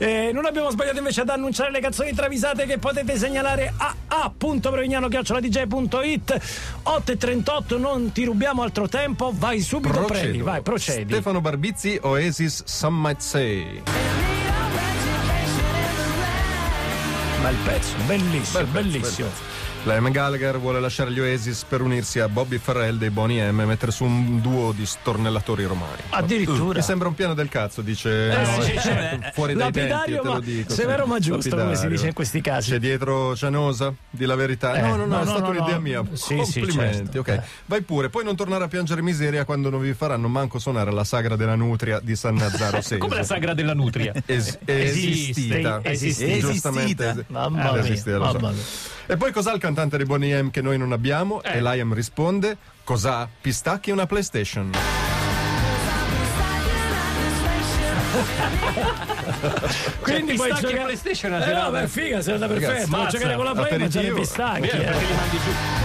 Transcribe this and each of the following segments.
Eh, non abbiamo sbagliato invece ad annunciare le canzoni travisate che potete segnalare a a.prevignano.it 8 e 38 non ti rubiamo altro tempo vai subito Procedo. previ vai procedi Stefano Barbizzi, Oasis, Some Might Say. ma il pezzo bellissimo Bel pezzo, bellissimo bel pezzo. Liam Gallagher vuole lasciare gli Oasis per unirsi a Bobby Farrell dei Boney M e mettere su un duo di stornellatori romani. Addirittura. Mi sembra un piano del cazzo, dice. Eh, no, sì, certo. fuori dai tempi, Lapidario, te lo ma dico. severo ma giusto, come si Lapidario. dice in questi casi. C'è dietro Cianosa, di la verità. Eh, no, no, no, no, è stata no, un'idea no. mia. Sì, sì, Complimenti, certo. ok. Eh. Vai pure, poi non tornare a piangere miseria quando non vi faranno manco suonare la sagra della nutria di San Nazzaro Seso. Come la sagra della nutria. Es- Esiste, esistita. esistita. Giustamente. Mamma mia, esistita, mamma mia. E poi cos'ha il cantante dei Bonnie M che noi non abbiamo? Eh. E Liam risponde: Cos'ha? Pistacchi e una PlayStation. quindi puoi pistacchi giocare PlayStation è una eh, no, serata. beh, figa serata perfetta ma giocare con la play e mangiare i aperitivo. pistacchi perché li mandi giù.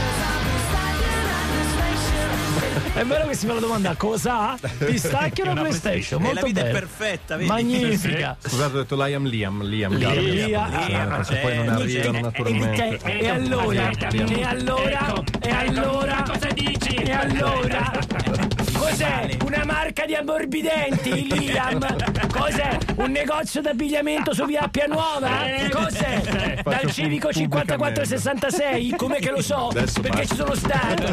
È vero che si fa la domanda cosa ha? Pistacchi o PlayStation? Molto la vita bene. è perfetta, vedi? Magnifica. Scusate, ho detto Liam Liam. Liam. Liam. Liam. Liam, perché poi non certo, arrivano certo. naturalmente. E, e allora? E allora? E allora? Cosa dici? E allora? Una marca di ammorbidenti, Liam? Cos'è? Un negozio d'abbigliamento su via Appia Nuova? Cos'è? Dal Faccio civico pubblicamente. 5466? Come che lo so? Adesso Perché ci sono stato.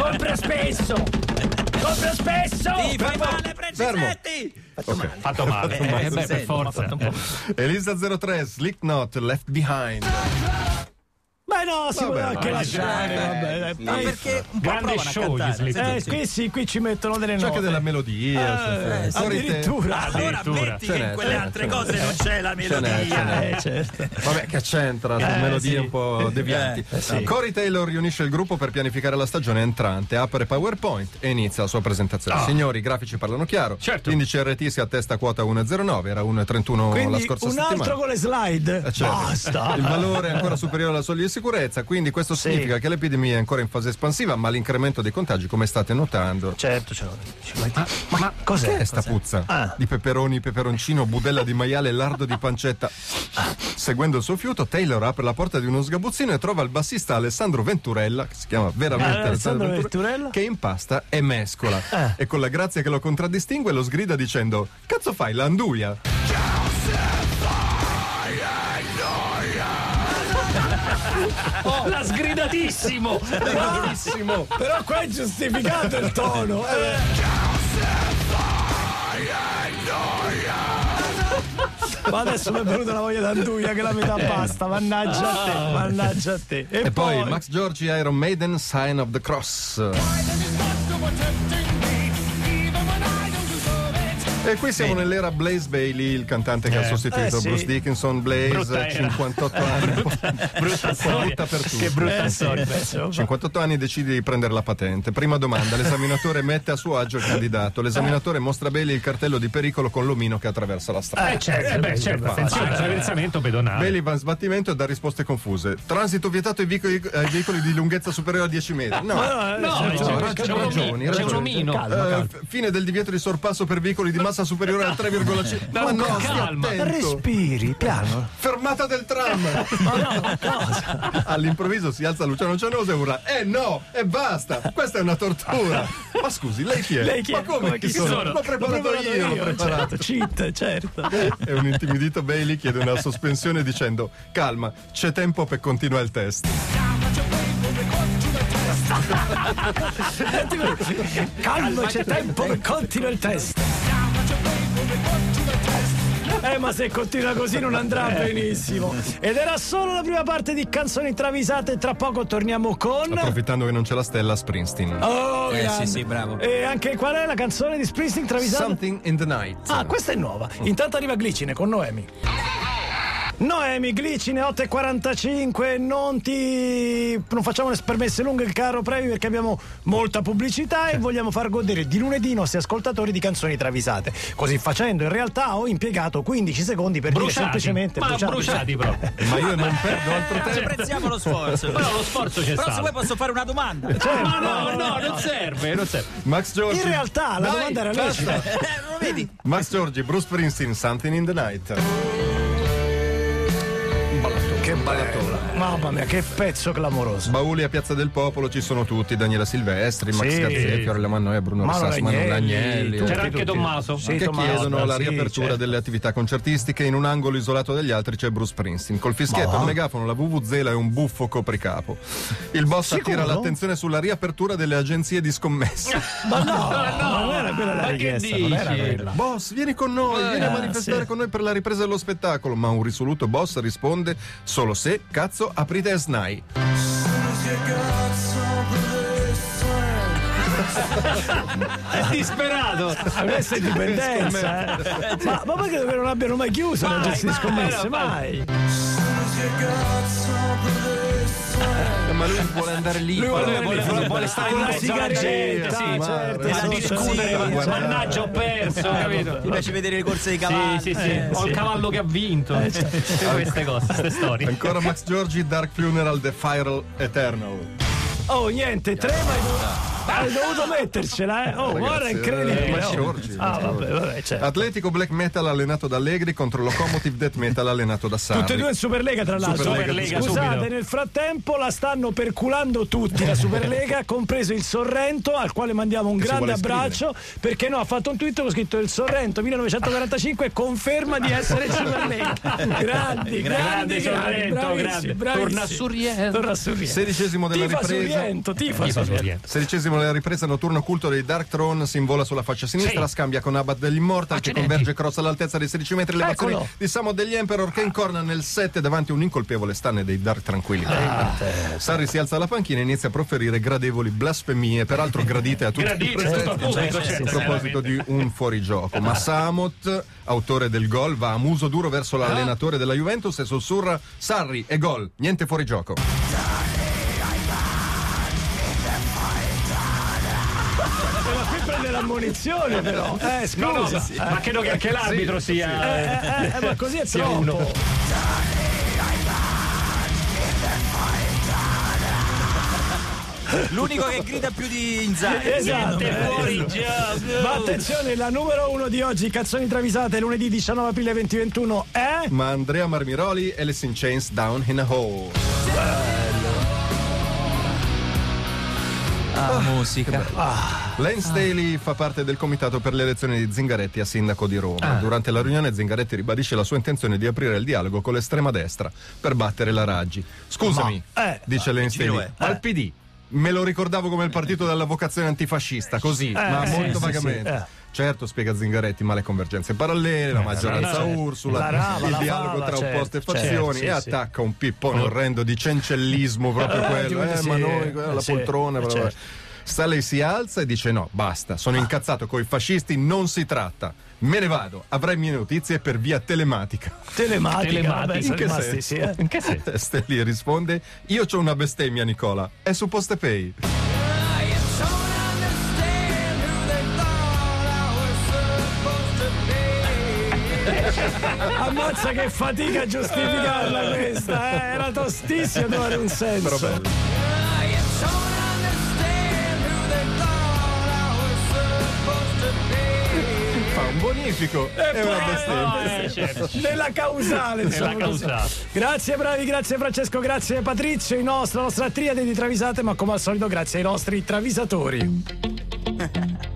Compra spesso. Compra spesso. Sì, fai male, Fermo. Pregisetti! Ok. Fatto male. Eh, Eh, beh, per forza. Elisa 03, Slipknot, Left Behind. No, si Vabbè, può anche lasciare, dai, vabbè. dai. Ma perché un po' Grande show, cantare? Eh, Sì, qui sì, qui ci mettono delle C'è note. anche della melodia. Eh, sì, sì. Addirittura. Allora Addirittura. ammetti Ce che in quelle altre cose non c'è la melodia. Eh, certo. Vabbè, che c'entra, sono Eh, melodie sì. un po' devianti. Eh, sì. Corey Taylor riunisce il gruppo per pianificare la stagione entrante, apre PowerPoint e inizia la sua presentazione. Signori, i grafici parlano chiaro. Certo. L'indice RT si attesta a quota 1,09, era 1,31 la scorsa un settimana. altro con le slide. Eh, certo. Basta. Il valore è ancora superiore alla soglia di sicurezza, quindi questo Sì. significa che l'epidemia è ancora in fase espansiva, ma l'incremento dei contagi, come state notando, Certo, ce l'ho. Ma, ma cos'è? Che è sta puzza? Ah. Di peperoni, peperoncino, budella di maiale lardo di pancetta. Seguendo il suo fiuto, Taylor apre la porta di uno sgabuzzino e trova il bassista Alessandro Venturella, che si chiama veramente Ah, Alessandro Venturella? che impasta e mescola. Ah. E con la grazia che lo contraddistingue lo sgrida dicendo Cazzo fai, l'anduia? L'ha sgridatissimo. Bellissimo! Però qua è giustificato il tono. eh. Ma adesso mi è venuta la voglia d'anduia che la metà pasta, mannaggia a te, mannaggia a te. E, E poi Max Giorgi, Iron Maiden, Sign of the Cross. E qui siamo nell'era Blaze Bailey, il cantante che ha sostituito eh, sì. Bruce Dickinson. Blaze, Brutta era. 58 anni. Brutta storia. brutta per tutti. Che brutta Eh, sì, storia. insomma. 58 anni decide di prendere la patente. Prima domanda, l'esaminatore mette a suo agio il candidato. L'esaminatore mostra a Bailey il cartello di pericolo con l'omino che attraversa la strada. Eh, certo, eh, beh, certo. Attenzione, attraversamento pedonale. Bailey va in sbattimento e dà risposte confuse. Transito vietato ai veicoli, ai veicoli di lunghezza superiore a 10 metri. No, No, no, no, c'è c'è un ragioni, omino, c'è un ragioni. omino. Eh, f- fine del divieto di sorpasso per veicoli di massa superiore al 3,5. Ma no, calma. Respiri, piano. Fermata del tram! Ma no, ma cosa? All'improvviso si alza Luciano Cianosa e urla: Eh no, e basta! Questa è una tortura! Ma scusi, lei chi è? Lei chi è? Ma come, Come chi chi sono? sono? L'ho preparato io, l'ho preparato. Certo, cheat, certo. E un intimidito Bailey chiede una sospensione dicendo: Calma, c'è tempo per continuare il test. Calma, c'è tempo che continua il test. Eh, ma se continua così non andrà benissimo. Ed era solo la prima parte di canzoni travisate. Tra poco torniamo con. Approfittando che non c'è la stella, Springsteen. Oh, Eh, grande. sì, sì, bravo. E anche qual è la canzone di Springsteen travisata? Something in the night. Ah, questa è nuova. Intanto arriva Glicine con Noemi. Noemi, Glicine 8.45, non ti. non facciamo le permesse lunghe, caro Previ, perché abbiamo molta pubblicità e vogliamo far godere di lunedì i nostri ascoltatori di canzoni travisate. Così facendo, in realtà ho impiegato 15 secondi per dire Bruciati. semplicemente Ma bruciati proprio. Ma io non perdo altro tempo. Apprezziamo lo sforzo. Però lo sforzo c'è Però se stato. vuoi posso fare una domanda. Ma no, no, non serve, non serve. Max Giorgi. In realtà la Dai, domanda era lecita. Eh, non mi Vedi? Max Giorgi, Bruce Springsteen, Something in the Night. Che ballatore. Mamma mia, che pezzo clamoroso. Bauli a Piazza del Popolo ci sono tutti, Daniela Silvestri, Max Sì. Gazzè, Fiorella Mannoia, Bruno Mano Rosas, Manu Ragnelli, Ragnelli. tutti, C'era anche. Tommaso. Sì, che Tommaso, chiedono la sì, riapertura certo. delle attività concertistiche. In un angolo isolato dagli altri c'è Bruce Springsteen. Col fischietto, Ma il megafono, la vuvuzela e un buffo copricapo. Il boss Sicuro? attira l'attenzione sulla riapertura delle agenzie di scommesse. Ma no, non era quella la Ma che richiesta, non era quella. boss, vieni con noi, vieni a Ah, manifestare sì. con noi per la ripresa dello spettacolo. Ma un risoluto boss risponde solo se, cazzo, aprite e SNAI. È disperato. Adesso è dipendenza, eh. Ma, ma perché che non abbiano mai chiuso Mai, l'agenzia di mai, scommesse? mai. Mai. Ma lui vuole andare lì. Lui vuole, vuole- vuole- vuole stare con in la sigaretta, gente, sì, certo, a sì, discutere, sì, ma- certo. mannaggia ho perso, capito? Ti piace vedere le corse dei Sì, cavalli? sì, sì. Eh, Ho sì. il cavallo che ha vinto. Queste cose, queste storie. Ancora Max Giorgi, Dark Funeral, The Fire Eternal. Oh, niente, tre, ma dovuto, hai dovuto mettercela, eh. Oh, guarda, è Ragazzi, incredibile. eh, ma oh. Giorgi, Ah, vabbè, vabbè, certo. Atletico Black Metal allenato da Allegri contro Locomotive Death Metal allenato da Sarri. Tutte e due in Superlega, tra l'altro. Superlega, Scusate, subito. nel frattempo la stanno perculando tutti la Superlega, compreso il Sorrento, al quale mandiamo un Che grande abbraccio. Perché no, ha fatto un tweet con scritto il Sorrento 1945 conferma di essere in Superlega. Grandi, grandi, Grande Sorrento, bravissimi, grande. bravissimi. Torna su Riento. Torna su Riento. Sedicesimo della Tifa ripresa. Riento, tifa Chi su fa Sedicesimo della ripresa notturno occulto dei Dark Throne si invola sulla faccia sinistra, Sì. scambia con Abbat degli Immortal che converge cross all'altezza dei 16 metri elevazioni Eccolo. di Samo degli Emperor che incorna nel 7 davanti a un incolpevole stanne dei Dark Tranquilli. Sarri si alza alla panchina e inizia a proferire gradevoli blasfemie, peraltro gradite a tutti Gradite, i presenti. pubblico, a certo, proposito di un fuorigioco. Ma Samot, autore del gol, va a muso duro verso l'allenatore della Juventus e sussurra Sarri e gol, niente fuorigioco. Prende l'ammonizione però. Eh, No, no, scusa. ma credo che anche l'arbitro sia. Eh, eh, eh, ma così è troppo. uno. L'unico che grida più di Inzaghi. Esatto. Niente eh. fuori gioco. Ma attenzione, la numero uno di oggi, canzoni travisate, lunedì 19 aprile 2021 è... Ma Andrea Marmiroli, Alice in Chains Down in a Hole. Ah, musica. Lane Staley fa parte del comitato per le elezioni di Zingaretti a sindaco di Roma. Durante la riunione Zingaretti ribadisce la sua intenzione di aprire il dialogo con l'estrema destra per battere la Raggi. Scusami, Ma- eh, dice Staley, è? ma il PD me lo ricordavo come il partito della vocazione antifascista, così, ma sì, molto sì, vagamente. sì, eh. Certo, spiega Zingaretti, ma le convergenze parallele, la maggioranza certo. Ursula, La rava, il dialogo fava, tra certo, opposte certo, fazioni sì, e sì. attacca un pippone orrendo di cencellismo proprio Eh, quello. Eh, sì, ma noi, la sì, poltrona, eh, Stanley si alza e dice no, basta, sono incazzato coi fascisti, non si tratta. Me ne vado, avrai mie notizie per via telematica. Telematica. Telematica. vabbè, In che senso? sì, eh. In che senso? Stanley risponde, io c'ho una bestemmia Nicola, è su Postepay. Ammazza che fatica a giustificarla questa, eh. Era tostissima, doveva avere un senso. Però bello. Bonifico e una bestemmia. Eh, certo. Nella causale, Nella insomma, così. causale. Grazie bravi, grazie Francesco, grazie Patrizio, i nostri, la nostra triade di travisate, ma come al solito grazie ai nostri travisatori.